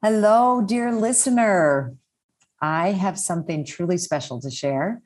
Hello, dear listener. I have something truly special to share.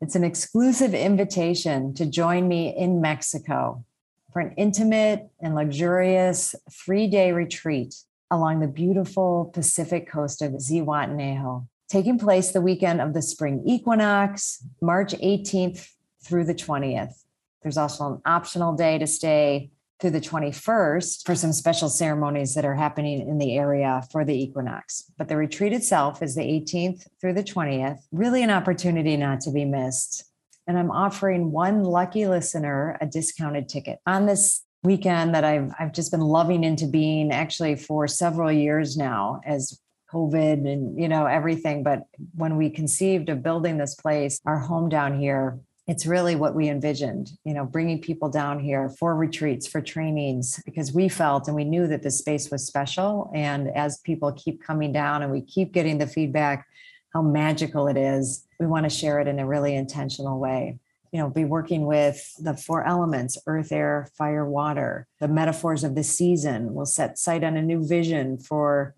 It's an exclusive invitation to join me in Mexico for an intimate and luxurious three day retreat along the beautiful Pacific coast of Zihuatanejo, taking place the weekend of the spring equinox, March 18th through the 20th. There's also an optional day to stay through the 21st for some special ceremonies that are happening in the area for the equinox. But the retreat itself is the 18th through the 20th, really an opportunity not to be missed. And I'm offering one lucky listener a discounted ticket on this weekend that I've I've just been loving into being actually for several years now as COVID and you know everything. But when we conceived of building this place, our home down here, it's really what we envisioned you know bringing people down here for retreats for trainings because we felt and we knew that this space was special. And as people keep coming down and we keep getting the feedback how magical it is we want to share it in a really intentional way. You know be working with the four elements earth air fire water. The metaphors of the season will set sight on a new vision for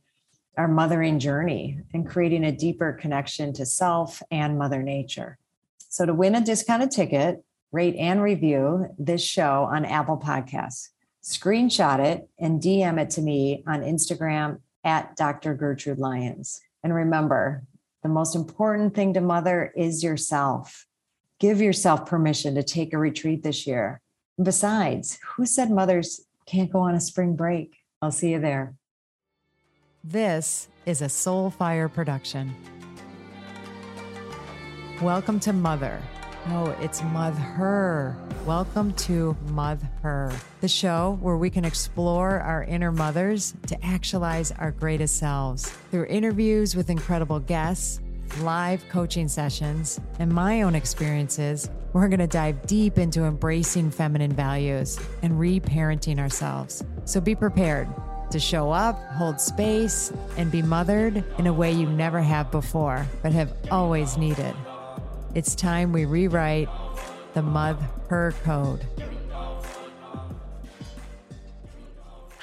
our mothering journey and creating a deeper connection to self and mother nature so to win a discounted ticket, rate and review this show on Apple Podcasts. Screenshot it and DM it to me on Instagram at Dr. Gertrude Lyons. And remember, the most important thing to mother is yourself. Give yourself permission to take a retreat this year. besides, who said mothers can't go on a spring break? I'll see you there. This is a Soulfire production. Welcome to Mother. No, it's Mother. Welcome to Mother, the show where we can explore our inner mothers to actualize our greatest selves. Through interviews with incredible guests, live coaching sessions, and my own experiences, we're going to dive deep into embracing feminine values and reparenting ourselves. So be prepared to show up, hold space, and be mothered in a way you never have before, but have always needed. It's time we rewrite the Mother Code.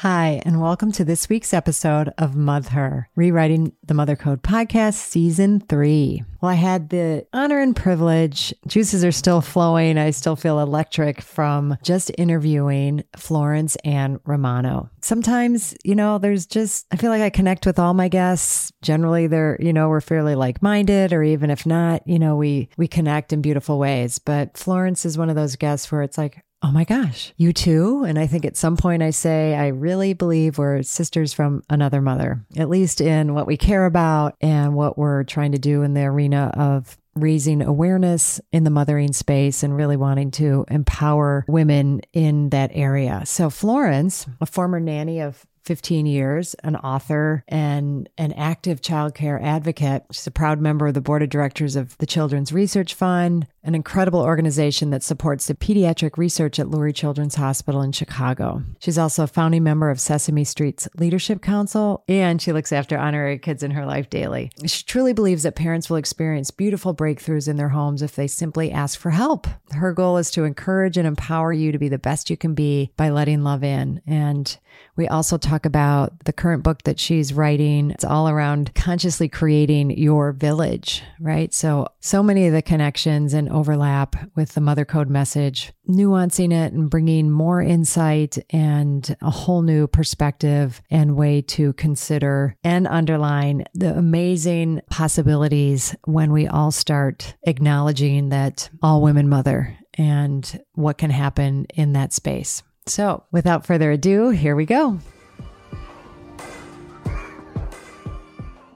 Hi, and welcome to this week's episode of Mother, Rewriting the Mother Code podcast, season three. Well, I had the honor and privilege, juices are still flowing. I still feel electric from just interviewing Florence Ann Romano. Sometimes, you know, there's just, I feel like I connect with all my guests. Generally, they're, you know, we're fairly like minded, or even if not, you know, we, we connect in beautiful ways. But Florence is one of those guests where it's like, Oh my gosh, you too? And I think at some point I say, I really believe we're sisters from another mother, at least in what we care about and what we're trying to do in the arena of raising awareness in the mothering space and really wanting to empower women in that area. So, Florence, a former nanny of 15 years, an author and an active childcare advocate. She's a proud member of the board of directors of the Children's Research Fund, an incredible organization that supports the pediatric research at Lurie Children's Hospital in Chicago. She's also a founding member of Sesame Street's Leadership Council, and she looks after honorary kids in her life daily. She truly believes that parents will experience beautiful breakthroughs in their homes if they simply ask for help. Her goal is to encourage and empower you to be the best you can be by letting love in. And we also talk about the current book that she's writing. It's all around consciously creating your village, right? So, so many of the connections and overlap with the Mother Code message, nuancing it and bringing more insight and a whole new perspective and way to consider and underline the amazing possibilities when we all start acknowledging that all women mother and what can happen in that space. So, without further ado, here we go.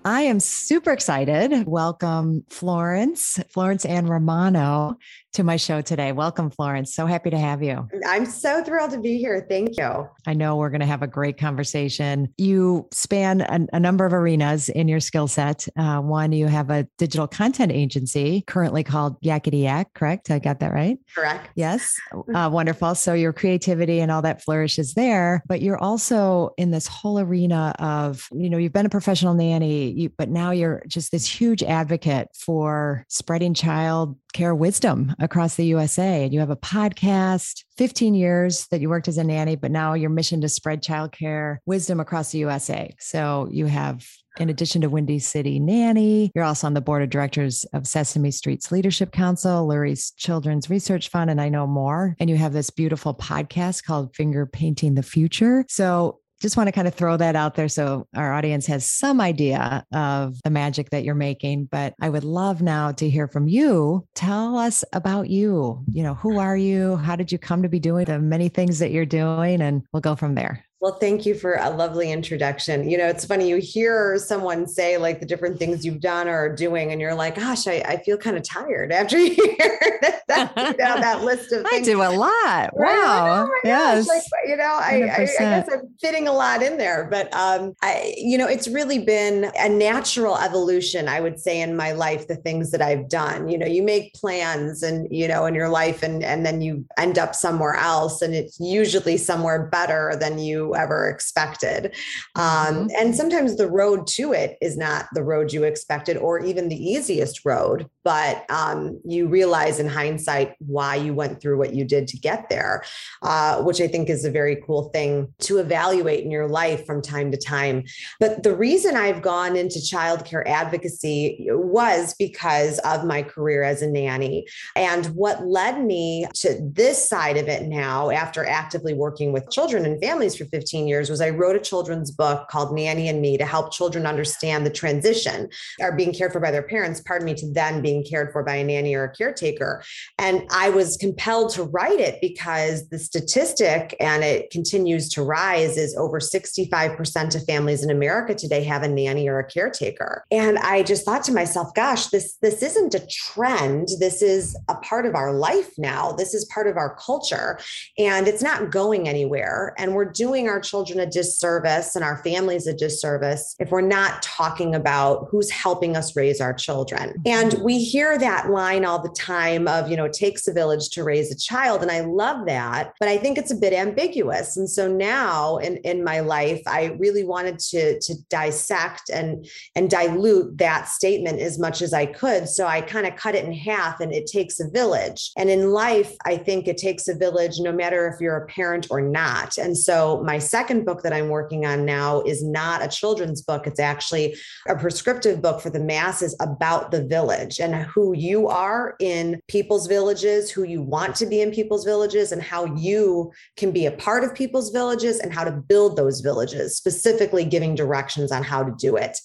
I am super excited. Welcome, Florence, Florence Ann Romano to my show today. Welcome, Florence. So happy to have you. I'm so thrilled to be here. Thank you. I know we're going to have a great conversation. You span a, a number of arenas in your skill set. Uh, one, you have a digital content agency currently called Yakety Yak, correct? I got that right? Correct. Yes. Uh, wonderful. So your creativity and all that flourishes there, but you're also in this whole arena of, you know, you've been a professional nanny, you, but now you're just this huge advocate for spreading child care wisdom across the USA. And you have a podcast, 15 years that you worked as a nanny, but now your mission to spread child care wisdom across the USA. So you have in addition to Windy City Nanny, you're also on the board of directors of Sesame Street's Leadership Council, Lurie's Children's Research Fund, and I know more. And you have this beautiful podcast called Finger Painting the Future. So just want to kind of throw that out there so our audience has some idea of the magic that you're making. But I would love now to hear from you. Tell us about you. You know, who are you? How did you come to be doing the many things that you're doing? And we'll go from there. Well, thank you for a lovely introduction. You know, it's funny, you hear someone say like the different things you've done or are doing, and you're like, gosh, I, I feel kind of tired after you hear that, know, that list of things. I do a lot. Wow. Oh yes. Like, you know, I, I, I, guess I'm fitting a lot in there, but um, I, you know, it's really been a natural evolution, I would say, in my life, the things that I've done. You know, you make plans and, you know, in your life and and then you end up somewhere else, and it's usually somewhere better than you ever expected. Um, mm-hmm. and sometimes the road to it is not the road you expected or even the easiest road, but um, you realize in hindsight why you went through what you did to get there, uh, which I think is a very cool thing to evaluate in your life from time to time. But the reason I've gone into childcare advocacy was because of my career as a nanny. And what led me to this side of it now, after actively working with children and families for 15 years was I wrote a children's book called Nanny and Me to help children understand the transition or being cared for by their parents, pardon me, to then being cared for by a nanny or a caretaker. And I was compelled to write it because the statistic, and it continues to rise, is over 65% of families in America today have a nanny or a caretaker. And I just thought to myself, gosh, this, this isn't a trend. This is a part of our life now. This is part of our culture. And it's not going anywhere. And we're doing doing our children a disservice and our families a disservice if we're not talking about who's helping us raise our children. Mm-hmm. And we hear that line all the time of, you know, it takes a village to raise a child. And I love that, but I think it's a bit ambiguous. And so now in, in my life, I really wanted to, to dissect and, and dilute that statement as much as I could. So I kind of cut it in half and it takes a village. And in life, I think it takes a village no matter if you're a parent or not. And so my second book that I'm working on now is not a children's book. It's actually a prescriptive book for the masses about the village and who you are in people's villages, who you want to be in people's villages, and how you can be a part of people's villages and how to build those villages, specifically giving directions on how to do it.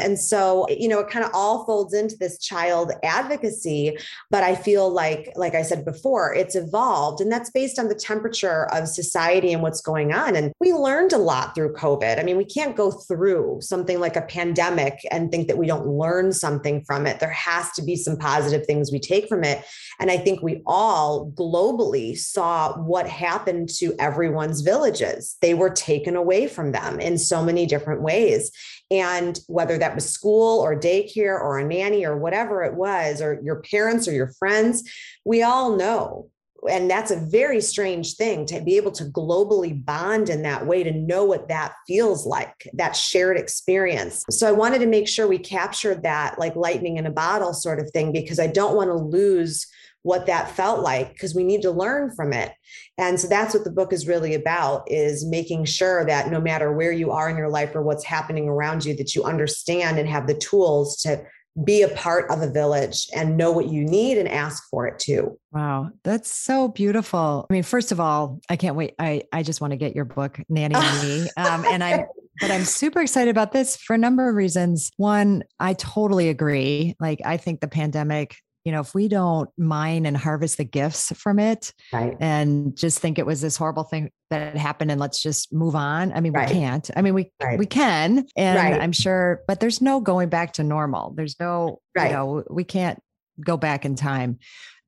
And so, you know, it kind of all folds into this child advocacy, but I feel like, like I said before, it's evolved and that's based on the temperature of society and what's going on. And we learned a lot through COVID. I mean, we can't go through something like a pandemic and think that we don't learn something from it. There has to be some positive things we take from it. And I think we all globally saw what happened to everyone's villages. They were taken away from them in so many different ways. And whether that was school or daycare or a nanny or whatever it was, or your parents or your friends, we all know and that's a very strange thing to be able to globally bond in that way to know what that feels like that shared experience. So i wanted to make sure we captured that like lightning in a bottle sort of thing because i don't want to lose what that felt like because we need to learn from it. And so that's what the book is really about is making sure that no matter where you are in your life or what's happening around you that you understand and have the tools to be a part of a village and know what you need and ask for it too. Wow, that's so beautiful. I mean, first of all, I can't wait. I I just want to get your book, Nanny and Me, um, and I'm. But I'm super excited about this for a number of reasons. One, I totally agree. Like, I think the pandemic you know, if we don't mine and harvest the gifts from it right. and just think it was this horrible thing that happened and let's just move on. I mean, right. we can't. I mean, we right. we can, and I'm sure, but there's no going back to normal. There's no, you know, we can't go back in time.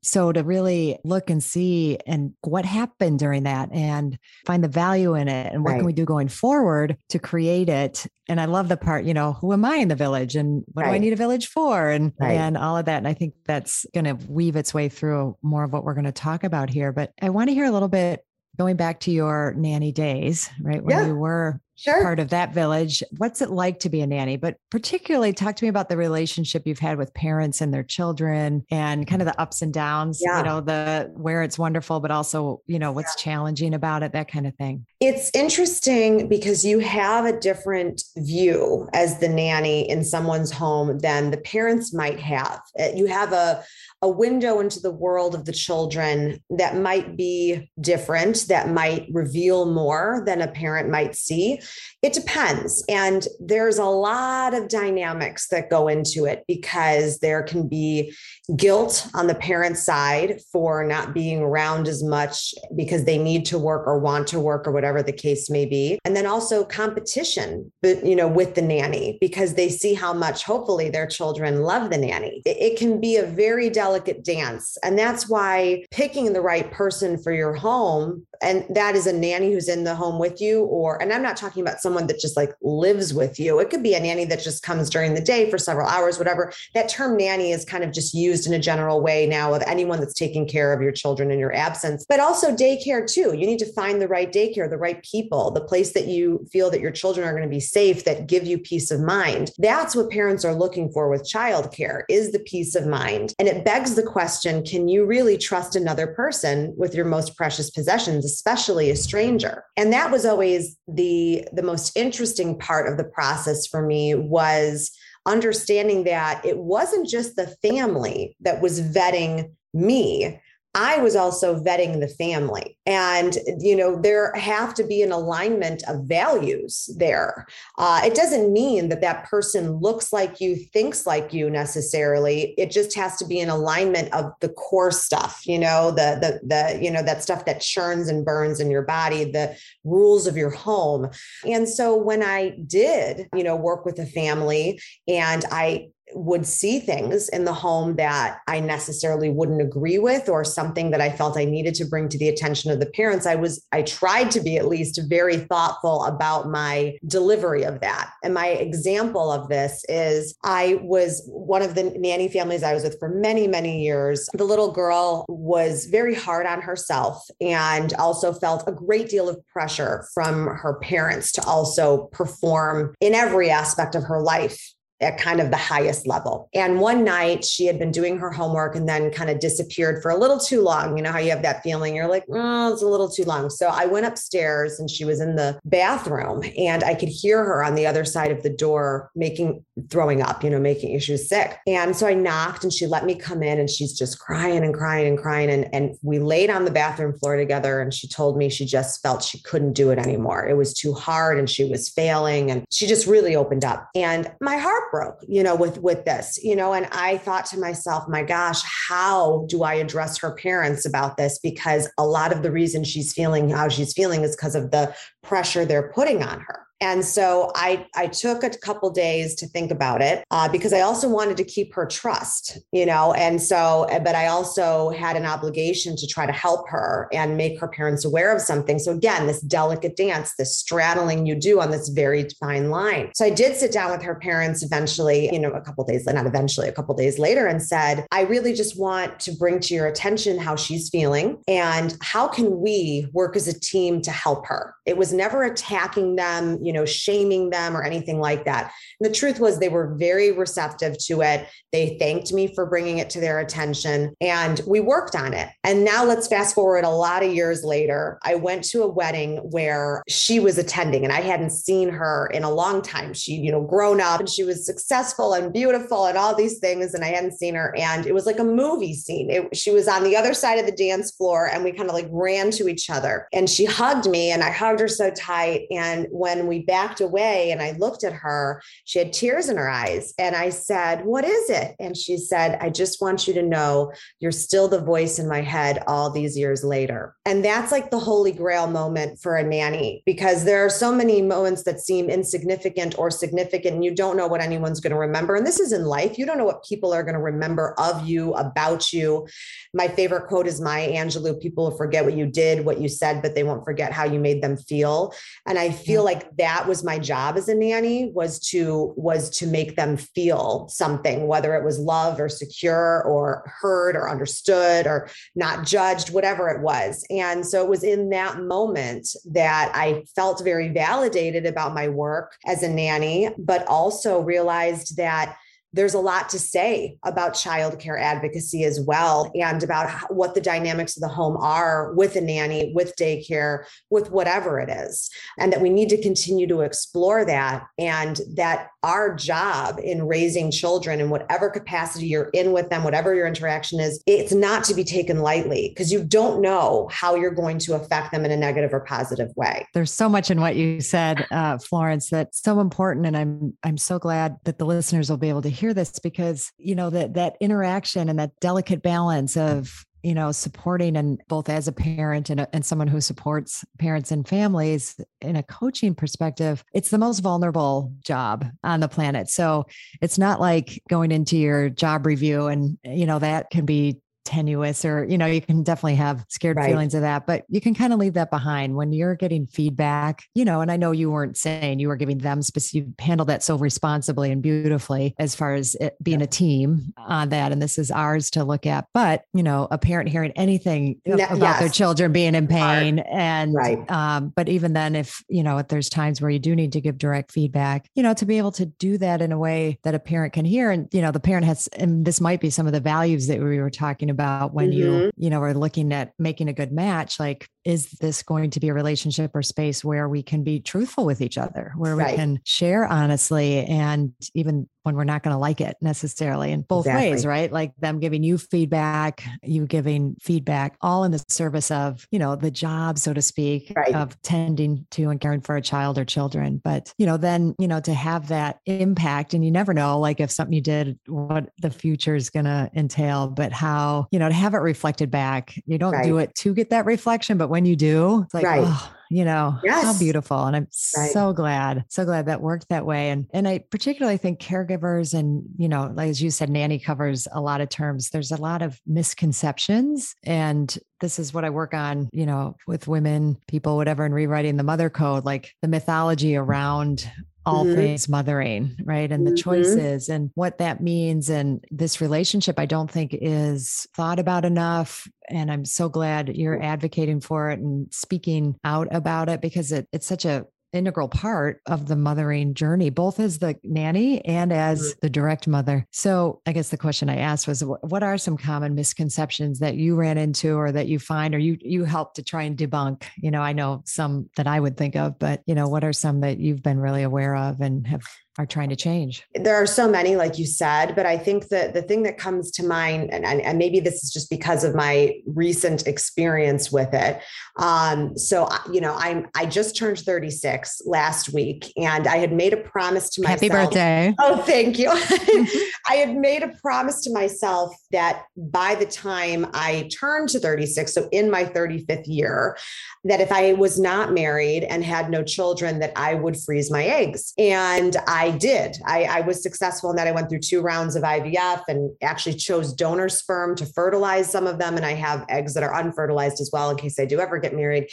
So to really look and see and what happened during that and find the value in it and what right. can we do going forward to create it. And I love the part, you know, who am I in the village and what right. do I need a village for and right. and all of that. And I think that's going to weave its way through more of what we're going to talk about here. But I want to hear a little bit going back to your nanny days, right? When yeah. you were sure. part of that village. What's it like to be a nanny? But particularly, talk to me about the relationship you've had with parents and their children, and kind of the ups and downs. Yeah. You know, the where it's wonderful, but also you know what's yeah. challenging about it, that kind of thing. It's interesting because you have a different view as the nanny in someone's home than the parents might have. Uh, you have a a window into the world of the children that might be different, that might reveal more than a parent might see. It depends. And there's a lot of dynamics that go into it because there can be guilt on the parent side for not being around as much because they need to work or want to work or whatever the case may be. And then also competition, but you know, with the nanny because they see how much hopefully their children love the nanny. It, it can be a very delicate dance. And that's why picking the right person for your home and that is a nanny who's in the home with you or and i'm not talking about someone that just like lives with you it could be a nanny that just comes during the day for several hours whatever that term nanny is kind of just used in a general way now of anyone that's taking care of your children in your absence but also daycare too. You need to find the right daycare the right people the place that you feel that your children are going to be safe that give you peace of mind. That's what parents are looking for with childcare is the peace of mind. And it begs the question can you really trust another person with your most precious possessions especially a stranger. And that was always the the most interesting part of the process for me was understanding that it wasn't just the family that was vetting me I was also vetting the family. And, you know, there have to be an alignment of values there. Uh, it doesn't mean that that person looks like you, thinks like you necessarily. It just has to be an alignment of the core stuff, you know, the, the, the, you know, that stuff that churns and burns in your body, the rules of your home. And so when I did, you know, work with a family and I would see things in the home that I necessarily wouldn't agree with or something that I felt I needed to bring to the attention of the parents, I was, I tried to be at least very thoughtful about my delivery of that. And my example of this is I was one of the nanny families I was with for many, many years. The little girl was very hard on herself and also felt a great deal of pressure from her parents to also perform in every aspect of her life at kind of the highest level. And one night she had been doing her homework and then kind of disappeared for a little too long. You know how you have that feeling you're like, oh, it's a little too long. So I went upstairs and she was in the bathroom and I could hear her on the other side of the door making throwing up, you know, making she was sick. And so I knocked and she let me come in and she's just crying and crying and crying. And, and we laid on the bathroom floor together and she told me she just felt she couldn't do it anymore. It was too hard and she was failing and she just really opened up. And my heart broke, you know, with with this, you know, and I thought to myself, my gosh, how do I address her parents about this? Because a lot of the reason she's feeling how she's feeling is because of the pressure they're putting on her. And so I, I took a couple days to think about it uh, because I also wanted to keep her trust, you know. And so, eh, but I also had an obligation to try to help her and make her parents aware of something. So, again, this delicate dance, this straddling you do on this very fine line. So, I did sit down with her parents eventually, you know, a couple days, not eventually, a couple days later, and said, I really just want to bring to your attention how she's feeling and how can we work as a team to help her. It was never attacking them, you know, shaming them or anything like that. And the truth was, they were very receptive to it. They thanked me for bringing it to their attention and we worked on it. And now let's fast forward a lot of years later. I went to a wedding where she was attending and I hadn't seen her in a long time. She, you know, grown up and she was successful and beautiful and all these things. And I hadn't seen her. And it was like a movie scene. It, she was on the other side of the dance floor and we kind of like ran to each other and she hugged me and I hugged her so tight. And when we backed away and I looked at her, she had tears in her eyes. And I said, What is it? And she said, I just want you to know you're still the voice in my head all these years later. And that's like the holy grail moment for a nanny because there are so many moments that seem insignificant or significant and you don't know what anyone's going to remember. And this is in life. You don't know what people are going to remember of you, about you. My favorite quote is Maya Angelou people will forget what you did, what you said, but they won't forget how you made them feel. And I feel like that that was my job as a nanny was to was to make them feel something whether it was love or secure or heard or understood or not judged whatever it was. And so it was in that moment that i felt very validated about my work as a nanny but also realized that there's a lot to say about childcare advocacy as well and about what the dynamics of the home are with a nanny, with daycare, with whatever it is. And that we need to continue to explore that. And that our job in raising children in whatever capacity you're in with them, whatever your interaction is, it's not to be taken lightly because you don't know how you're going to affect them in a negative or positive way. There's so much in what you said, uh, Florence, that's so important. And I'm I'm so glad that the listeners will be able to hear this because you know that that interaction and that delicate balance of you know supporting and both as a parent and, a, and someone who supports parents and families in a coaching perspective it's the most vulnerable job on the planet. So it's not like going into your job review and you know that can be tenuous or you know you can definitely have scared right. feelings of that but you can kind of leave that behind when you're getting feedback you know and i know you weren't saying you were giving them specific you handled that so responsibly and beautifully as far as it being a team on that and this is ours to look at but you know a parent hearing anything no, about yes. their children being in pain and right. um, but even then if you know if there's times where you do need to give direct feedback you know to be able to do that in a way that a parent can hear and you know the parent has and this might be some of the values that we were talking about when mm-hmm. you you know are looking at making a good match like is this going to be a relationship or space where we can be truthful with each other where right. we can share honestly and even when we're not going to like it necessarily in both exactly. ways right like them giving you feedback you giving feedback all in the service of you know the job so to speak right. of tending to and caring for a child or children but you know then you know to have that impact and you never know like if something you did what the future is going to entail but how you know to have it reflected back you don't right. do it to get that reflection but when you do, it's like, right. oh, you know, yes. how beautiful. And I'm right. so glad, so glad that worked that way. And and I particularly think caregivers and, you know, like as you said, nanny covers a lot of terms. There's a lot of misconceptions. And this is what I work on, you know, with women, people, whatever, and rewriting the mother code, like the mythology around all mm-hmm. things mothering, right? And the mm-hmm. choices and what that means. And this relationship, I don't think is thought about enough. And I'm so glad you're advocating for it and speaking out about it because it, it's such a integral part of the mothering journey, both as the nanny and as mm-hmm. the direct mother. So, I guess the question I asked was what are some common misconceptions that you ran into or that you find or you you help to try and debunk? You know, I know some that I would think of, but you know, what are some that you've been really aware of and have are trying to change? There are so many, like you said, but I think that the thing that comes to mind, and, and, and maybe this is just because of my recent experience with it. Um, so you know, I'm I just turned 36 last week, and I had made a promise to myself. Happy birthday! Oh, thank you. I had made a promise to myself that by the time I turned to 36, so in my 35th year, that if I was not married and had no children, that I would freeze my eggs. And I did. I, I was successful in that. I went through two rounds of IVF and actually chose donor sperm to fertilize some of them. And I have eggs that are unfertilized as well in case I do ever get married.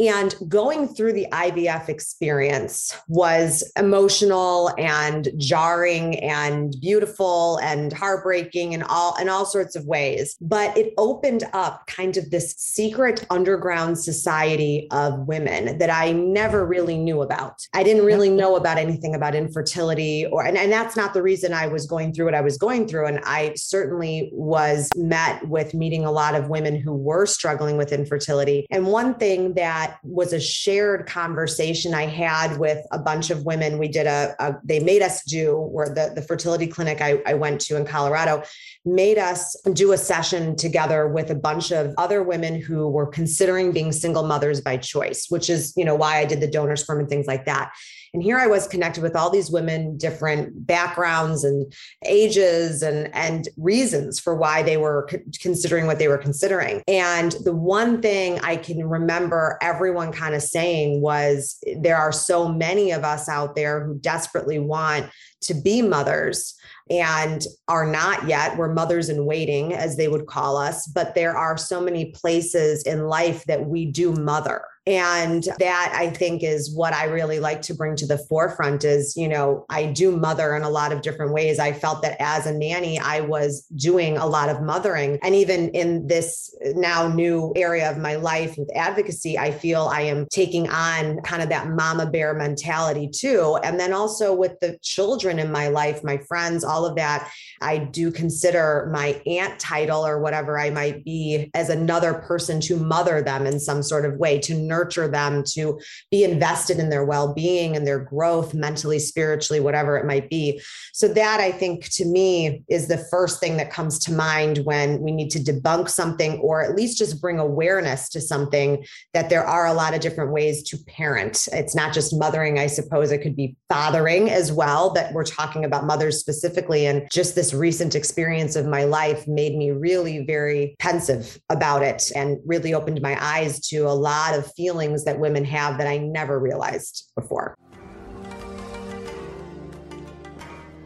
And going through the IVF experience was emotional and jarring and beautiful and heartbreaking and all in all sorts of ways. But it opened up kind of this secret underground society of women that I never really knew about. I didn't really know about anything about infertility or and, and that's not the reason I was going through what I was going through. And I certainly was met with meeting a lot of women who were struggling with infertility. And one thing that that was a shared conversation I had with a bunch of women. We did a, a they made us do where the, the fertility clinic I, I went to in Colorado made us do a session together with a bunch of other women who were considering being single mothers by choice, which is, you know, why I did the donor sperm and things like that. And here I was connected with all these women, different backgrounds and ages and, and reasons for why they were considering what they were considering. And the one thing I can remember everyone kind of saying was there are so many of us out there who desperately want to be mothers and are not yet. We're mothers in waiting, as they would call us, but there are so many places in life that we do mother and that I think is what I really like to bring to the forefront is, you know, I do mother in a lot of different ways. I felt that as a nanny, I was doing a lot of mothering. And even in this now new area of my life with advocacy, I feel I am taking on kind of that mama bear mentality too. And then also with the children in my life, my friends, all of that, I do consider my aunt title or whatever I might be as another person to mother them in some sort of way, to nurture them, to be invested in their well being and their growth mentally, spiritually, whatever it might be. So, that I think to me is the first thing that comes to mind when we need to debunk something or at least just bring awareness to something that there are a lot of different ways to parent. It's not just mothering, I suppose it could be fathering as well, but we're talking about mothers specifically. And just this recent experience of my life made me really very pensive about it and really opened my eyes to a lot of feelings that women have that I never realized before.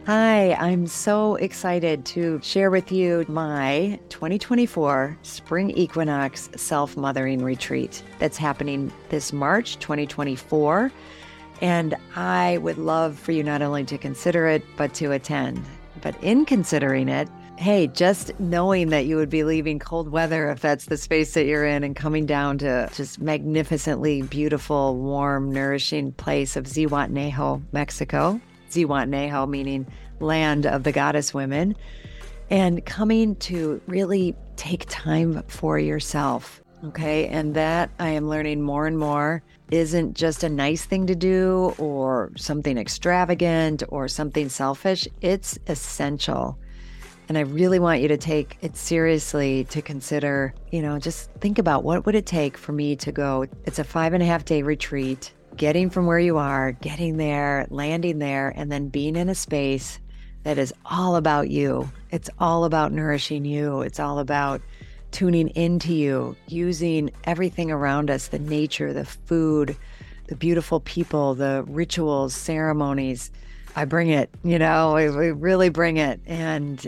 Hi, I'm so excited to share with you my 2024 Spring Equinox Self Mothering Retreat that's happening this March 2024. And I would love for you not only to consider it, but to attend. But in considering it, hey, just knowing that you would be leaving cold weather if that's the space that you're in and coming down to just magnificently beautiful, warm, nourishing place of Zihuatanejo, Mexico. Zihuatanejo meaning land of the goddess women. And coming to really take time for yourself. Okay. And that I am learning more and more isn't just a nice thing to do or something extravagant or something selfish. It's essential and I really want you to take it seriously to consider, you know, just think about what would it take for me to go. It's a five and a half day retreat, getting from where you are, getting there, landing there, and then being in a space that is all about you. It's all about nourishing you. It's all about tuning into you, using everything around us the nature, the food, the beautiful people, the rituals, ceremonies. I bring it, you know, we, we really bring it. And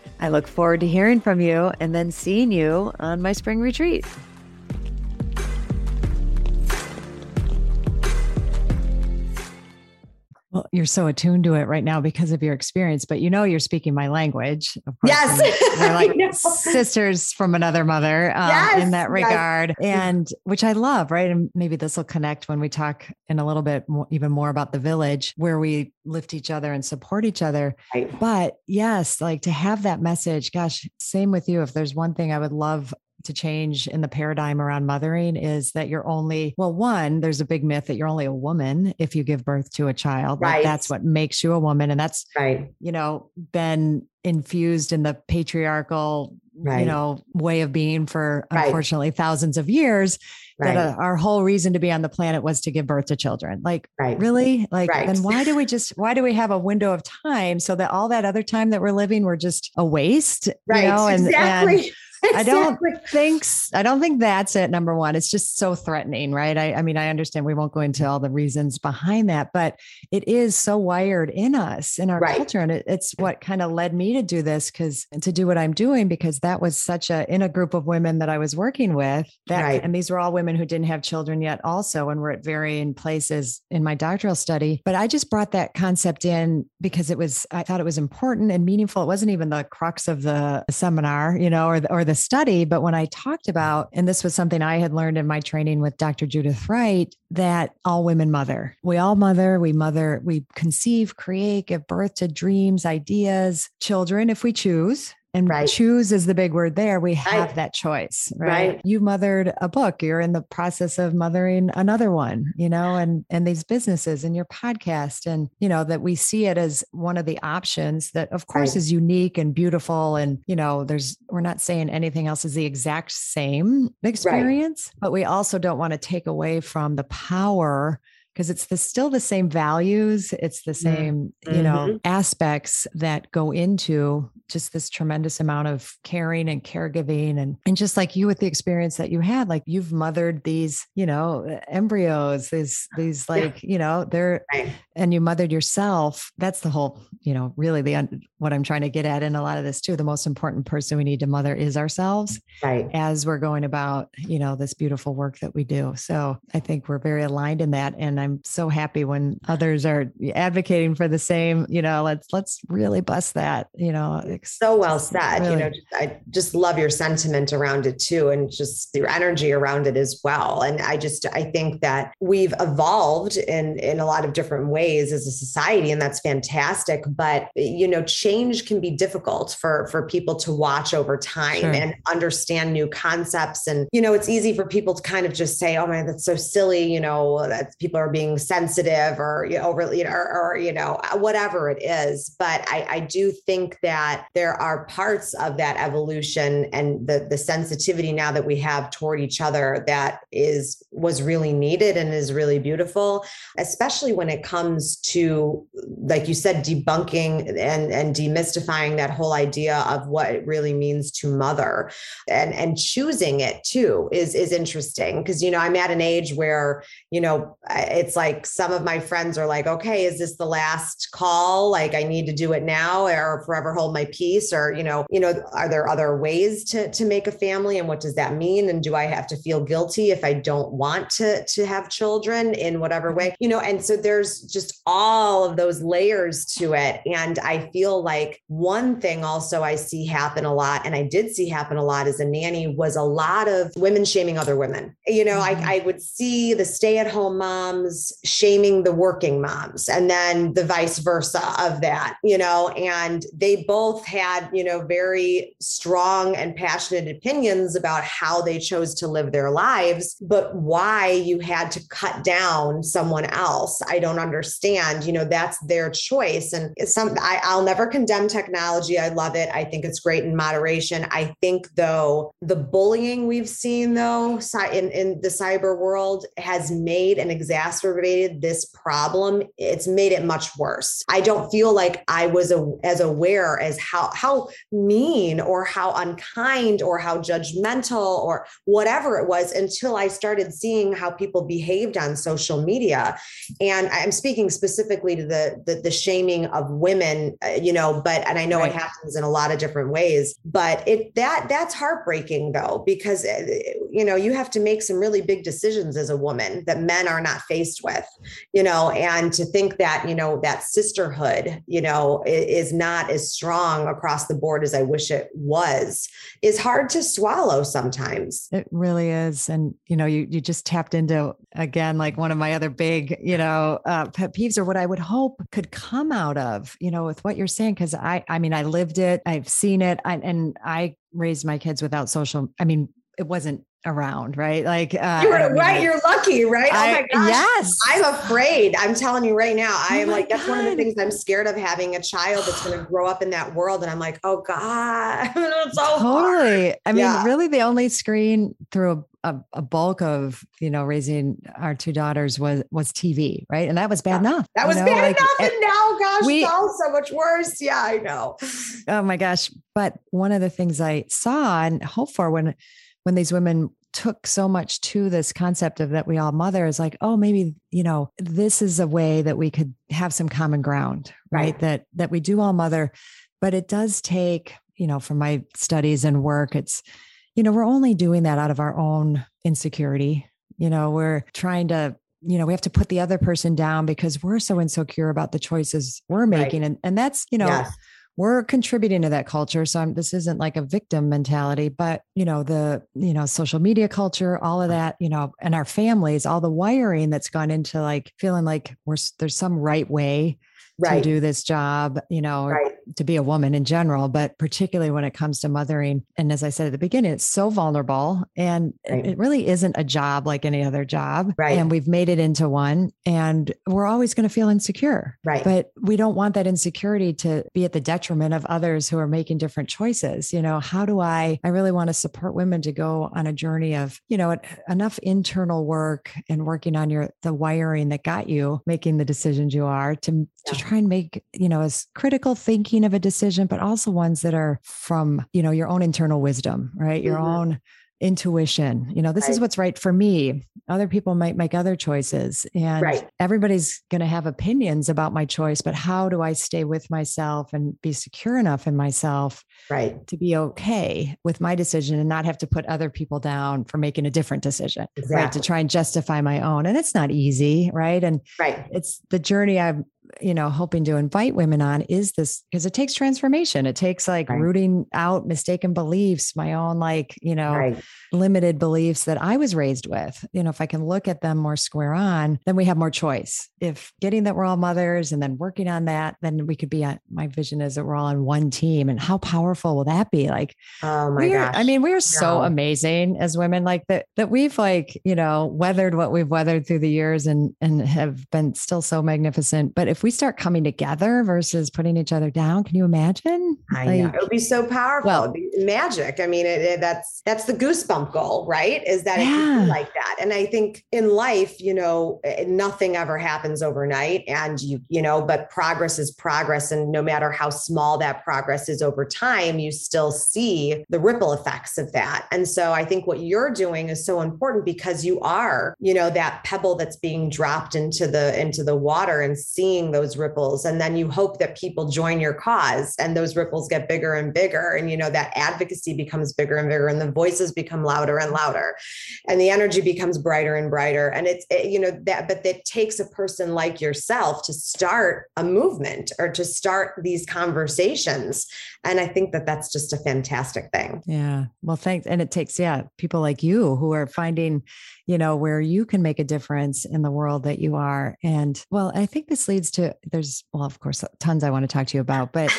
I look forward to hearing from you and then seeing you on my spring retreat. Well, you're so attuned to it right now because of your experience, but you know you're speaking my language. Of course, yes, we're like sisters from another mother um, yes, in that regard, yes. and which I love. Right, and maybe this will connect when we talk in a little bit more, even more about the village, where we lift each other and support each other. Right. But yes, like to have that message. Gosh, same with you. If there's one thing I would love to change in the paradigm around mothering is that you're only, well, one, there's a big myth that you're only a woman if you give birth to a child. Right. Like that's what makes you a woman. And that's, right. you know, been infused in the patriarchal, right. you know, way of being for right. unfortunately thousands of years. That uh, our whole reason to be on the planet was to give birth to children. Like, really? Like, then why do we just, why do we have a window of time so that all that other time that we're living, we're just a waste? Right. You know? and, exactly. And, I don't think I don't think that's it. Number one, it's just so threatening, right? I, I mean, I understand we won't go into all the reasons behind that, but it is so wired in us in our right. culture, and it, it's what kind of led me to do this because to do what I'm doing because that was such a in a group of women that I was working with that, right. and these were all women who didn't have children yet, also, and were at varying places in my doctoral study. But I just brought that concept in because it was I thought it was important and meaningful. It wasn't even the crux of the seminar, you know, or the, or the study. But when I talked about, and this was something I had learned in my training with Dr. Judith Wright, that all women mother. We all mother, we mother, we conceive, create, give birth to dreams, ideas, children if we choose. And right. choose is the big word there. We have right. that choice, right? right? You mothered a book. You're in the process of mothering another one, you know, and and these businesses and your podcast, and you know that we see it as one of the options that, of course, is unique and beautiful. And you know, there's we're not saying anything else is the exact same experience, but we also don't want to take away from the power because it's the, still the same values it's the mm-hmm. same mm-hmm. you know aspects that go into just this tremendous amount of caring and caregiving and and just like you with the experience that you had like you've mothered these you know embryos these these like yeah. you know they're right. and you mothered yourself that's the whole you know really the what i'm trying to get at in a lot of this too the most important person we need to mother is ourselves right as we're going about you know this beautiful work that we do so i think we're very aligned in that and i'm so happy when others are advocating for the same you know let's let's really bust that you know so well said. Really. You know, just, I just love your sentiment around it too, and just your energy around it as well. And I just I think that we've evolved in in a lot of different ways as a society, and that's fantastic. But you know, change can be difficult for for people to watch over time sure. and understand new concepts. And you know, it's easy for people to kind of just say, "Oh man, that's so silly," you know, that people are being sensitive or you know, or, or you know whatever it is. But I, I do think that there are parts of that evolution and the the sensitivity now that we have toward each other that is was really needed and is really beautiful especially when it comes to like you said debunking and and demystifying that whole idea of what it really means to mother and and choosing it too is is interesting because you know I'm at an age where you know it's like some of my friends are like okay is this the last call? Like I need to do it now or forever hold my peace? Or you know you know are there other ways to to make a family? And what does that mean? And do i have to feel guilty if i don't want to to have children in whatever way? You know and so there's just all of those layers to it. And i feel like one thing also i see happen a lot and i did see happen a lot as a nanny was a lot of women shaming other women. You know mm-hmm. I, I would see the stay-at-home moms shaming the working moms and then the vice versa of that you know and they both had you know, very strong and passionate opinions about how they chose to live their lives, but why you had to cut down someone else, I don't understand. You know, that's their choice. And some I, I'll never condemn technology. I love it. I think it's great in moderation. I think though the bullying we've seen though in, in the cyber world has made and exacerbated this problem. It's made it much worse. I don't feel like I was a, as aware as how how mean or how unkind or how judgmental or whatever it was until I started seeing how people behaved on social media. And I'm speaking specifically to the the, the shaming of women, uh, you know, but and I know right. it happens in a lot of different ways, but it that that's heartbreaking though because uh, you know, you have to make some really big decisions as a woman that men are not with, you know, and to think that, you know, that sisterhood, you know, is not as strong across the board as I wish it was is hard to swallow sometimes. It really is. And, you know, you, you just tapped into, again, like one of my other big, you know, uh, pet peeves or what I would hope could come out of, you know, with what you're saying. Cause I, I mean, I lived it, I've seen it, I, and I raised my kids without social, I mean, it wasn't around, right? Like uh, you're right. you're lucky, right? I, oh my gosh. Yes. I'm afraid. I'm telling you right now. I'm oh like, that's one of the things I'm scared of having a child that's going to grow up in that world. And I'm like, oh God. it's so totally. Hard. I mean, yeah. really the only screen through a, a, bulk of you know raising our two daughters was was TV, right? And that was bad enough. That was know? bad like, enough, and now, gosh, we, it's all so much worse. Yeah, I know. Oh my gosh! But one of the things I saw and hope for when when these women took so much to this concept of that we all mother is like oh maybe you know this is a way that we could have some common ground right, right. that that we do all mother but it does take you know from my studies and work it's you know we're only doing that out of our own insecurity you know we're trying to you know we have to put the other person down because we're so insecure about the choices we're making right. and and that's you know yes we're contributing to that culture. So I'm, this isn't like a victim mentality, but you know, the, you know, social media culture, all of that, you know, and our families, all the wiring that's gone into like feeling like we're, there's some right way right. to do this job, you know, right. to be a woman in general, but particularly when it comes to mothering. And as I said at the beginning, it's so vulnerable and right. it really isn't a job like any other job. Right. And we've made it into one and we're always going to feel insecure. Right. But we don't want that insecurity to be at the detriment of others who are making different choices. You know, how do I, I really want to support women to go on a journey of, you know, enough internal work and working on your, the wiring that got you making the decisions you are to, to try and make, you know, as critical thinking of a decision, but also ones that are from, you know, your own internal wisdom, right? Your mm-hmm. own intuition. You know, this right. is what's right for me. Other people might make other choices and right. everybody's going to have opinions about my choice, but how do I stay with myself and be secure enough in myself right to be okay with my decision and not have to put other people down for making a different decision, exactly. right? To try and justify my own. And it's not easy, right? And right. it's the journey I'm you know hoping to invite women on is this because it takes transformation. It takes like right. rooting out mistaken beliefs my own like you know right. limited beliefs that i was raised with. You know if i can look at them more square on then we have more choice. If getting that we're all mothers and then working on that then we could be on my vision is that we're all on one team. And how powerful will that be? Like oh my gosh i mean we're so amazing as women like that that we've like you know weathered what we've weathered through the years and and have been still so magnificent. But if if we start coming together versus putting each other down, can you imagine? I like, know it would be so powerful. Well, magic. I mean, it, it, that's that's the goosebump goal, right? Is that yeah. like that? And I think in life, you know, eh, nothing ever happens overnight, and you you know, but progress is progress, and no matter how small that progress is over time, you still see the ripple effects of that. And so I think what you're doing is so important because you are, you know, that pebble that's being dropped into the into the water and seeing those ripples. And then you hope that people join your cause and those ripples get bigger and bigger. And you know that advocacy becomes bigger and bigger and the voices become louder and louder and the energy becomes brighter and brighter. And it's it, you know that but it takes a person like yourself to start a movement or to start these conversations. And i think that that's just a fantastic thing. Yeah. Well thanks. And it takes yeah people like you who are finding you know where you can make a difference in the world that you are. And well i think this leads to there's well of course tons i want to talk to you about but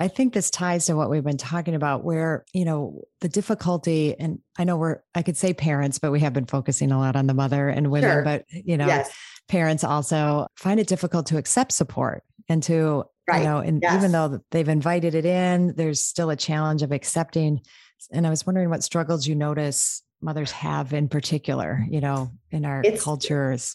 I think this ties to what we've been talking about, where, you know, the difficulty, and I know we're, I could say parents, but we have been focusing a lot on the mother and women, sure. but, you know, yes. parents also find it difficult to accept support and to Right. You know, and yes. even though they've invited it in, there's still a challenge of accepting. And I was wondering what struggles you notice mothers have in particular, you know, in our it's, cultures.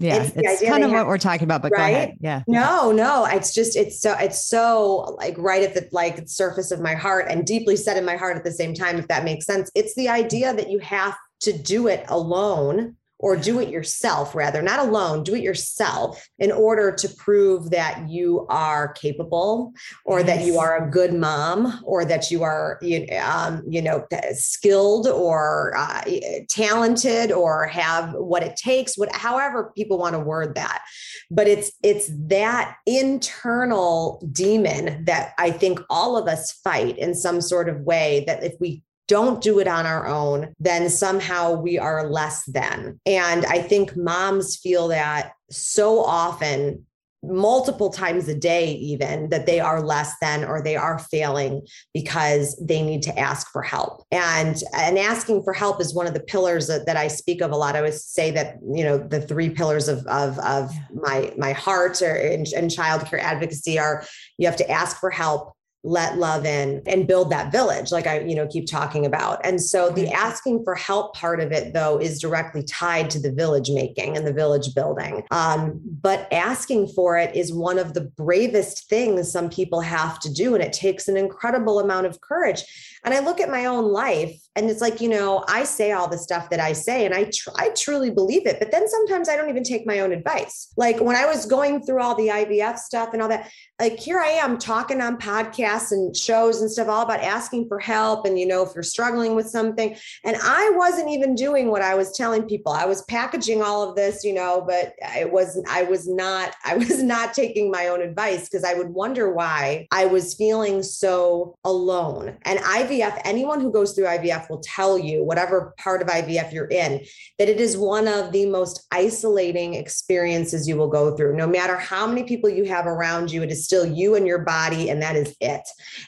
Yeah, it's, it's kind of have, what we're talking about, but right? go ahead. Yeah. No, no, it's just it's so it's so like right at the like surface of my heart and deeply set in my heart at the same time, if that makes sense. It's the idea that you have to do it alone or do it yourself rather not alone do it yourself in order to prove that you are capable or yes. that you are a good mom or that you are you, um, you know skilled or uh, talented or have what it takes what however people want to word that but it's it's that internal demon that i think all of us fight in some sort of way that if we don't do it on our own, then somehow we are less than. And I think moms feel that so often multiple times a day even that they are less than or they are failing because they need to ask for help. And and asking for help is one of the pillars that, that i speak of a lot. I would say that you know the three pillars of of, of my my heart or in, in child care advocacy are you have to ask for help let love in and build that village like i you know keep talking about. And so the asking for help part of it though is directly tied to the village making and the village building. Um, but asking for it is one of the bravest things some people have to do and it takes an incredible amount of courage and I look at my own life and it's like, you know, I say all the stuff that I say and I, tr- I truly believe it. But then sometimes I don't even take my own advice. Like when I was going through all the IVF stuff and all that, like here I am talking on podcasts and shows and stuff all about asking for help. And, you know, if you're struggling with something, and I wasn't even doing what I was telling people. I was packaging all of this, you know, but I wasn't, I was not, I was not taking my own advice because I would wonder why I was feeling so alone. And IVF IVF, anyone who goes through IVF will tell you, whatever part of IVF you're in, that it is one of the most isolating experiences you will go through. No matter how many people you have around you, it is still you and your body, and that is it.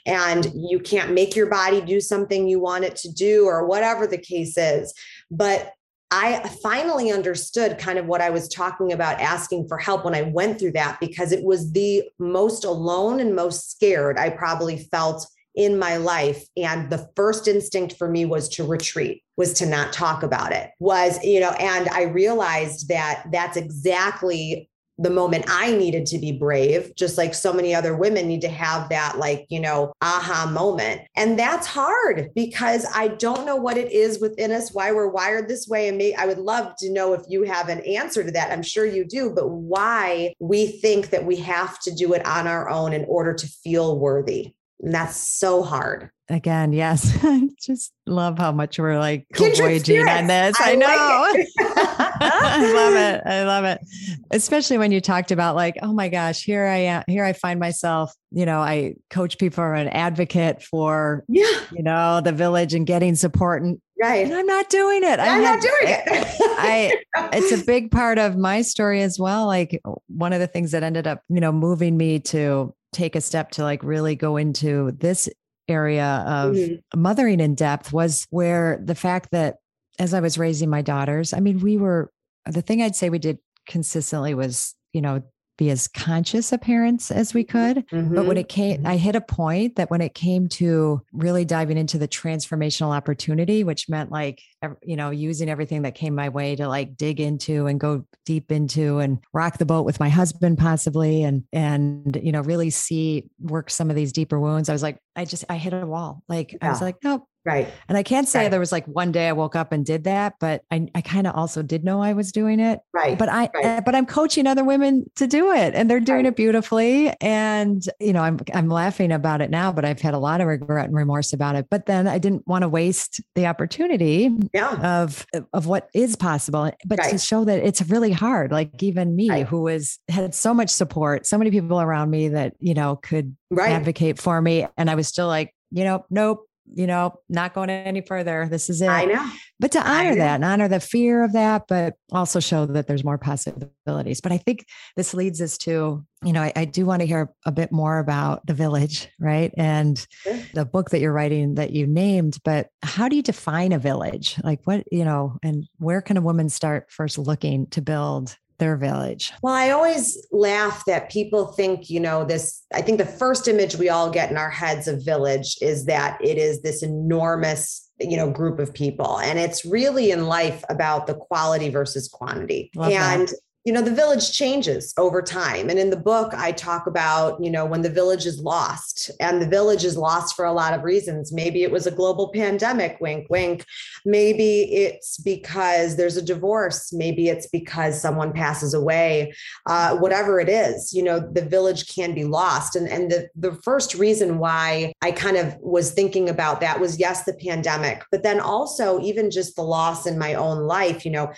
And you can't make your body do something you want it to do, or whatever the case is. But I finally understood kind of what I was talking about asking for help when I went through that because it was the most alone and most scared I probably felt in my life and the first instinct for me was to retreat was to not talk about it was you know and i realized that that's exactly the moment I needed to be brave, just like so many other women need to have that, like, you know, aha moment. And that's hard because I don't know what it is within us, why we're wired this way. And me, I would love to know if you have an answer to that. I'm sure you do, but why we think that we have to do it on our own in order to feel worthy. And that's so hard. Again, yes. I just love how much we're like voyaging on this. I, I know. I love it. I love it. Especially when you talked about like, oh my gosh, here I am. Here I find myself, you know, I coach people or an advocate for, yeah. you know, the village and getting support. And, right. And I'm not doing it. I'm not doing it. I, it's a big part of my story as well. Like one of the things that ended up, you know, moving me to take a step to like really go into this area of mm-hmm. mothering in depth was where the fact that as I was raising my daughters, I mean, we were the thing I'd say we did consistently was, you know, be as conscious of parents as we could. Mm-hmm. But when mm-hmm. it came, mm-hmm. I hit a point that when it came to really diving into the transformational opportunity, which meant like, you know, using everything that came my way to like dig into and go deep into and rock the boat with my husband possibly and, and, you know, really see work some of these deeper wounds. I was like, I just, I hit a wall. Like, yeah. I was like, nope, Right. And I can't say right. there was like one day I woke up and did that, but I, I kind of also did know I was doing it. Right. But I, right. Uh, but I'm coaching other women to do it and they're doing right. it beautifully. And, you know, I'm, I'm laughing about it now, but I've had a lot of regret and remorse about it. But then I didn't want to waste the opportunity yeah. of, of what is possible, but to show that it's really hard. Like even me who was, had so much support, so many people around me that, you know, could advocate for me. And I was still like, you know, nope, you know, not going any further. This is it. I know. But to honor that and honor the fear of that, but also show that there's more possibilities. But I think this leads us to, you know, I, I do want to hear a bit more about the village, right? And sure. the book that you're writing that you named, but how do you define a village? Like what, you know, and where can a woman start first looking to build their village? Well, I always laugh that people think, you know, this. I think the first image we all get in our heads of village is that it is this enormous, you know, group of people. And it's really in life about the quality versus quantity. Love and that you know the village changes over time. And in the book i talk about you know when the village is lost and the village is lost for a lot of reasons. Maybe it was a global pandemic wink wink. Maybe it's because there's a divorce. Maybe it's because someone passes away. Uh, whatever it is you know the village can be lost. And and the, the first reason why i kind of was thinking about that was yes the pandemic but then also even just the loss in my own life. You know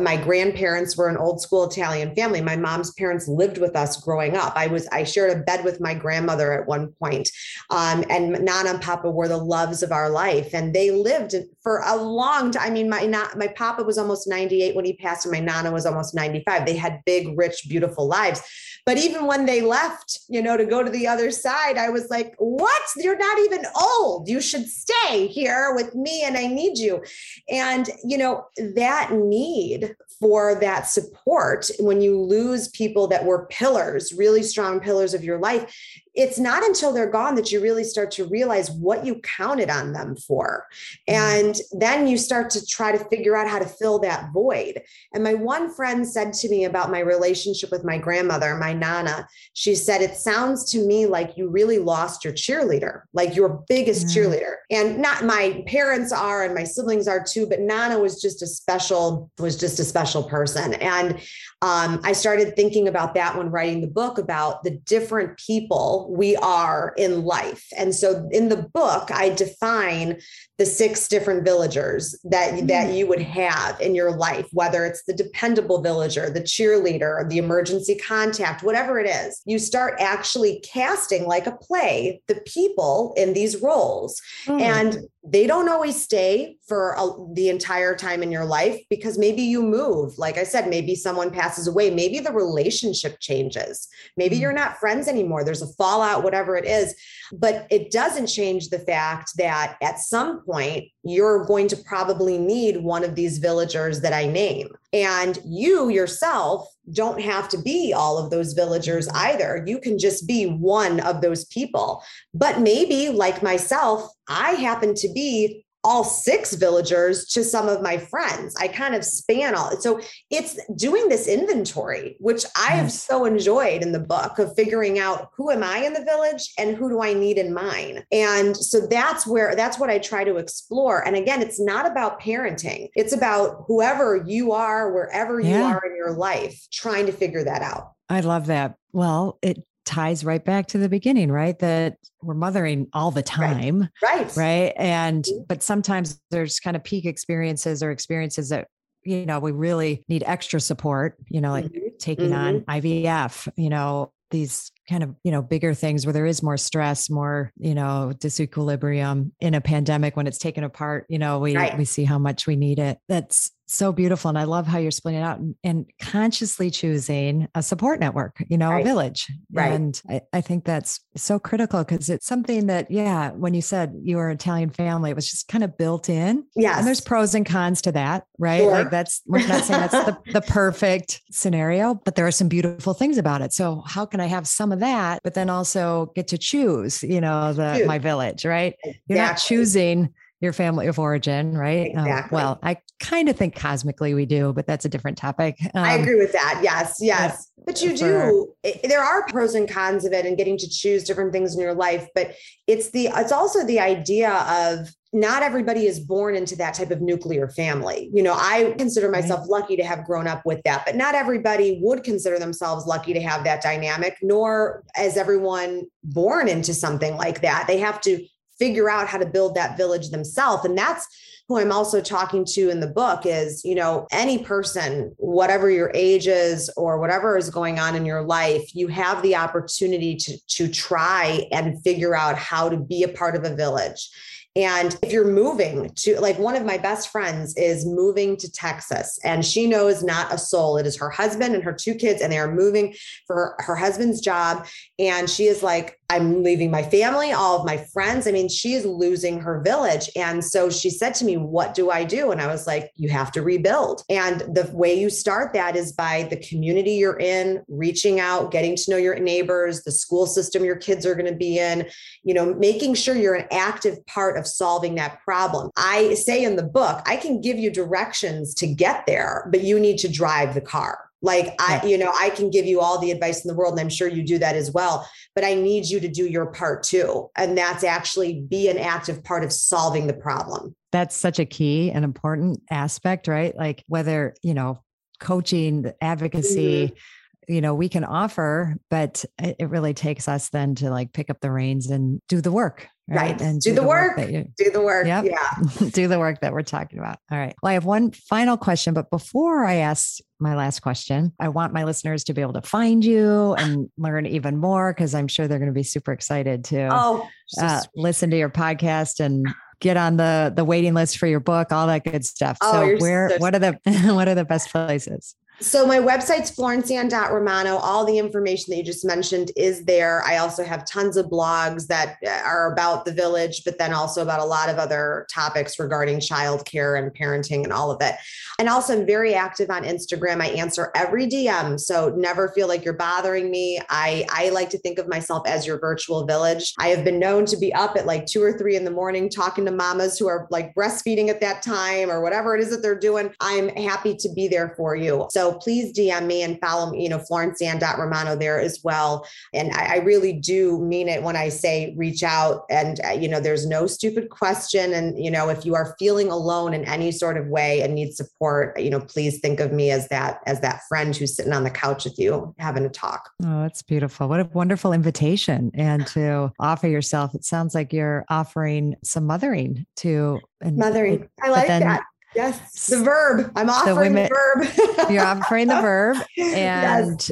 my grandparents were an old school Italian family. My mom's parents lived with us growing up. I was I shared a bed with my grandmother at one point. Um, and Nana and Papa were the loves of our life, and they lived for a long time. I mean, my not my Papa was almost 98 when he passed, and my Nana was almost 95. They had big, rich, beautiful lives. But even when they left, you know, to go to the other side, I was like, what? You're not even old. You should stay here with me and I need you. And, you know, that need for that support when you lose people that were pillars, really strong pillars of your life, it's not until they're gone that you really start to realize what you counted on them for. Mm-hmm. And then you start to try to figure out how to fill that void. And my one friend said to me about my relationship with my grandmother, my Nana, she said, It sounds to me like you really lost your cheerleader, like your biggest mm-hmm. cheerleader. And not my parents are and my siblings are too, but Nana was just a special, was just a special person. And um, I started thinking about that when writing the book about the different people we are in life. And so in the book, I define the six different villagers that mm. that you would have in your life whether it's the dependable villager the cheerleader the emergency contact whatever it is you start actually casting like a play the people in these roles mm. and they don't always stay for a, the entire time in your life because maybe you move like i said maybe someone passes away maybe the relationship changes maybe mm. you're not friends anymore there's a fallout whatever it is but it doesn't change the fact that at some point, you're going to probably need one of these villagers that I name. And you yourself don't have to be all of those villagers either. You can just be one of those people. But maybe, like myself, I happen to be all six villagers to some of my friends. I kind of span all. So it's doing this inventory, which I have so enjoyed in the book of figuring out who am I in the village and who do I need in mine. And so that's where that's what I try to explore. And again, it's not about parenting. It's about whoever you are, wherever you yeah. are in your life, trying to figure that out. I love that. Well, it ties right back to the beginning, right? That we're mothering all the time. Right. Right. right? And, mm-hmm. but sometimes there's kind of peak experiences or experiences that, you know, we really need extra support, you know, like mm-hmm. taking mm-hmm. on IVF, you know, these kind of you know bigger things where there is more stress more you know disequilibrium in a pandemic when it's taken apart you know we right. we see how much we need it that's so beautiful and i love how you're splitting it out and, and consciously choosing a support network you know right. a village right. and I, I think that's so critical because it's something that yeah when you said you were an italian family it was just kind of built in yeah and there's pros and cons to that right sure. like that's we're not saying that's the, the perfect scenario but there are some beautiful things about it so how can i have some of that but then also get to choose you know the my village right exactly. you're not choosing your family of origin, right? Um, exactly. Um, well, I kind of think cosmically we do, but that's a different topic. Um, I agree with that. Yes, yes. But you for, do. It, there are pros and cons of it, and getting to choose different things in your life. But it's the it's also the idea of not everybody is born into that type of nuclear family. You know, I consider myself right. lucky to have grown up with that, but not everybody would consider themselves lucky to have that dynamic, nor is everyone born into something like that. They have to figure out how to build that village themselves and that's who i'm also talking to in the book is you know any person whatever your age is or whatever is going on in your life you have the opportunity to to try and figure out how to be a part of a village and if you're moving to, like, one of my best friends is moving to Texas and she knows not a soul. It is her husband and her two kids, and they are moving for her, her husband's job. And she is like, I'm leaving my family, all of my friends. I mean, she's losing her village. And so she said to me, What do I do? And I was like, You have to rebuild. And the way you start that is by the community you're in, reaching out, getting to know your neighbors, the school system your kids are going to be in, you know, making sure you're an active part of solving that problem. I say in the book, I can give you directions to get there, but you need to drive the car. Like I, you know, I can give you all the advice in the world, and I'm sure you do that as well. But I need you to do your part too. And that's actually be an active part of solving the problem. That's such a key and important aspect, right? Like whether, you know, coaching, advocacy, mm-hmm. you know, we can offer, but it really takes us then to like pick up the reins and do the work, right, right. and do, do the, the, work, work. you, do the work. Yep. yeah. Do the work that we're talking about. All right. Well i have one final question but before i ask my last question i want my listeners to be able to find you and learn even more because i'm sure they're going to be super excited to oh, uh, listen to your podcast and get on the the waiting list for your book all that good stuff. Oh, so where so what are the what are the best places So my website's florenceann.romano. All the information that you just mentioned is there. I also have tons of blogs that uh, are about the village, but then also about a lot of other topics regarding childcare and parenting and all of it. And also I'm very active on Instagram. I answer every DM. So never feel like you're bothering me. I, I like to think of myself as your virtual village. I have been known to be up at like two or three in the morning talking to mamas who are like breastfeeding at that time or whatever it is that they're doing. I'm happy to be there for you. So please DM me and follow me, you know, florenceann.romano there as well. And I, I, really do mean it when I say reach out and, uh, you know, there's no stupid question. And, you know, if you are feeling alone in any sort of way and need support, you know, please think of me as that, as that friend who's sitting on the couch with you having a talk. Oh, that's beautiful. What a wonderful invitation. And to offer yourself, it sounds like you're offering some mothering to and mothering. I like then, that. Yes, the verb. I'm offering the, women, the verb. you're offering the verb, and yes.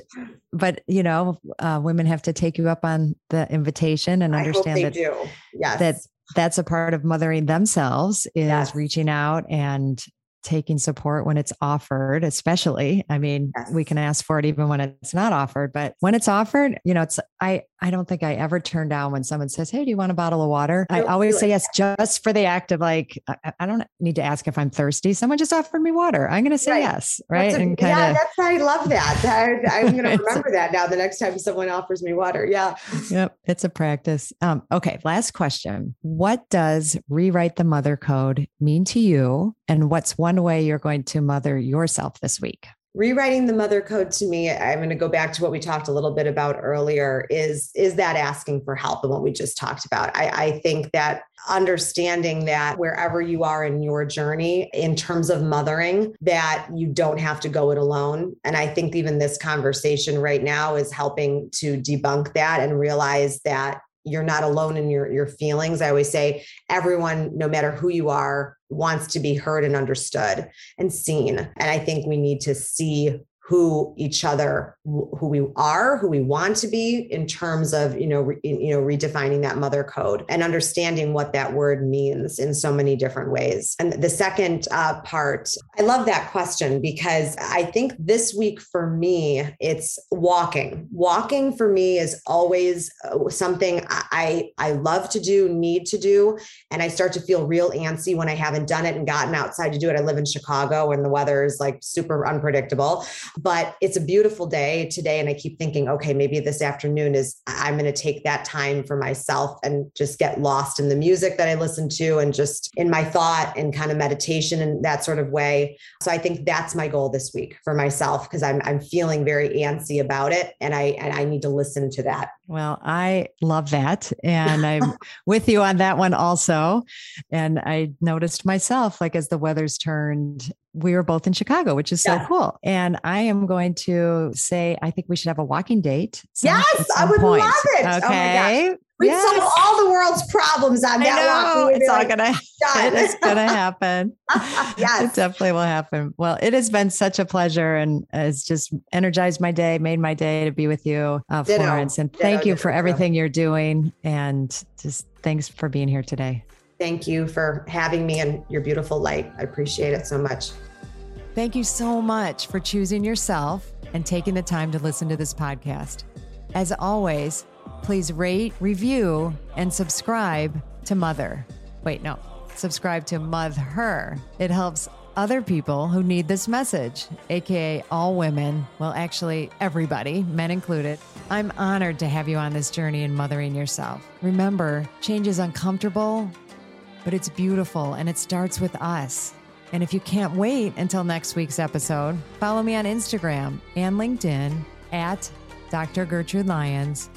but you know, uh, women have to take you up on the invitation and understand that do. Yes. that that's a part of mothering themselves is yes. reaching out and taking support when it's offered, especially. I mean, yes. we can ask for it even when it's not offered, but when it's offered, you know, it's I I don't think I ever turn down when someone says, "Hey, do you want a bottle of water?" I, I always say yes, just for the act of like, I, I, don't need to ask if I'm thirsty. Someone just offered me water. I'm going to say right. yes, right? A, and kinda, yeah, that's I love that. I, am going to remember that now. The next time someone offers me water, yeah. Yep, it's a practice. Um, okay, last question: What does rewrite the mother code mean to you, and what's one way you're going to mother yourself this week? Rewriting the mother code to me i'm going to go back to what we talked a little bit about earlier is is that asking for help and what we just talked about. I, I think that understanding that wherever you are in your journey in terms of mothering that you don't have to go it alone. And i think even this conversation right now is helping to debunk that and realize that you're not alone in your your feelings. I always say everyone no matter who you are wants to be heard and understood and seen. And i think we need to see who each other who we are who we want to be in terms of you know re, you know redefining that mother code and understanding what that word means in so many different ways. And the second uh, part i love that question because i think this week for me it's walking. Walking for me is always uh, something i i love to do need to do and i start to feel real antsy when i haven't done it and gotten outside to do it. I live in chicago and the weather is like super unpredictable but it's a beautiful day today. And I keep thinking, okay, maybe this afternoon is, I'm going to take that time for myself and just get lost in the music that I listen to and just in my thought and kind of meditation and that sort of way. So I think that's my goal this week for myself because I'm, I'm feeling very antsy about it. And I, and I need to listen to that. Well, I love that. And I'm with you on that one also. And I noticed myself, like as the weather's turned, we were both in Chicago, which is so yeah. cool. And I am going to say, I think we should have a walking date. yes, I would point. love it. Oh okay. Oh we yes. solve all the world's problems on that walk. It's all like, gonna it is gonna happen. yes. It definitely will happen. Well, it has been such a pleasure and it's just energized my day, made my day to be with you, uh, Florence. And thank Ditto. you for everything you're doing. And just thanks for being here today. Thank you for having me and your beautiful light. I appreciate it so much. Thank you so much for choosing yourself and taking the time to listen to this podcast. As always, please rate, review, and subscribe to Mother. Wait, no, subscribe to Mother. Her. It helps other people who need this message, aka all women, well, actually, everybody, men included. I'm honored to have you on this journey in mothering yourself. Remember, change is uncomfortable, but it's beautiful and it starts with us. And if you can't wait until next week's episode, follow me on Instagram and LinkedIn at Dr. Gertrude Lyons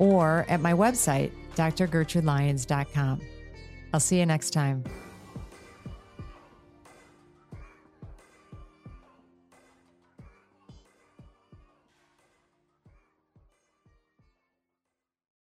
or at my website, drgertrudelyons.com. I'll see you next time.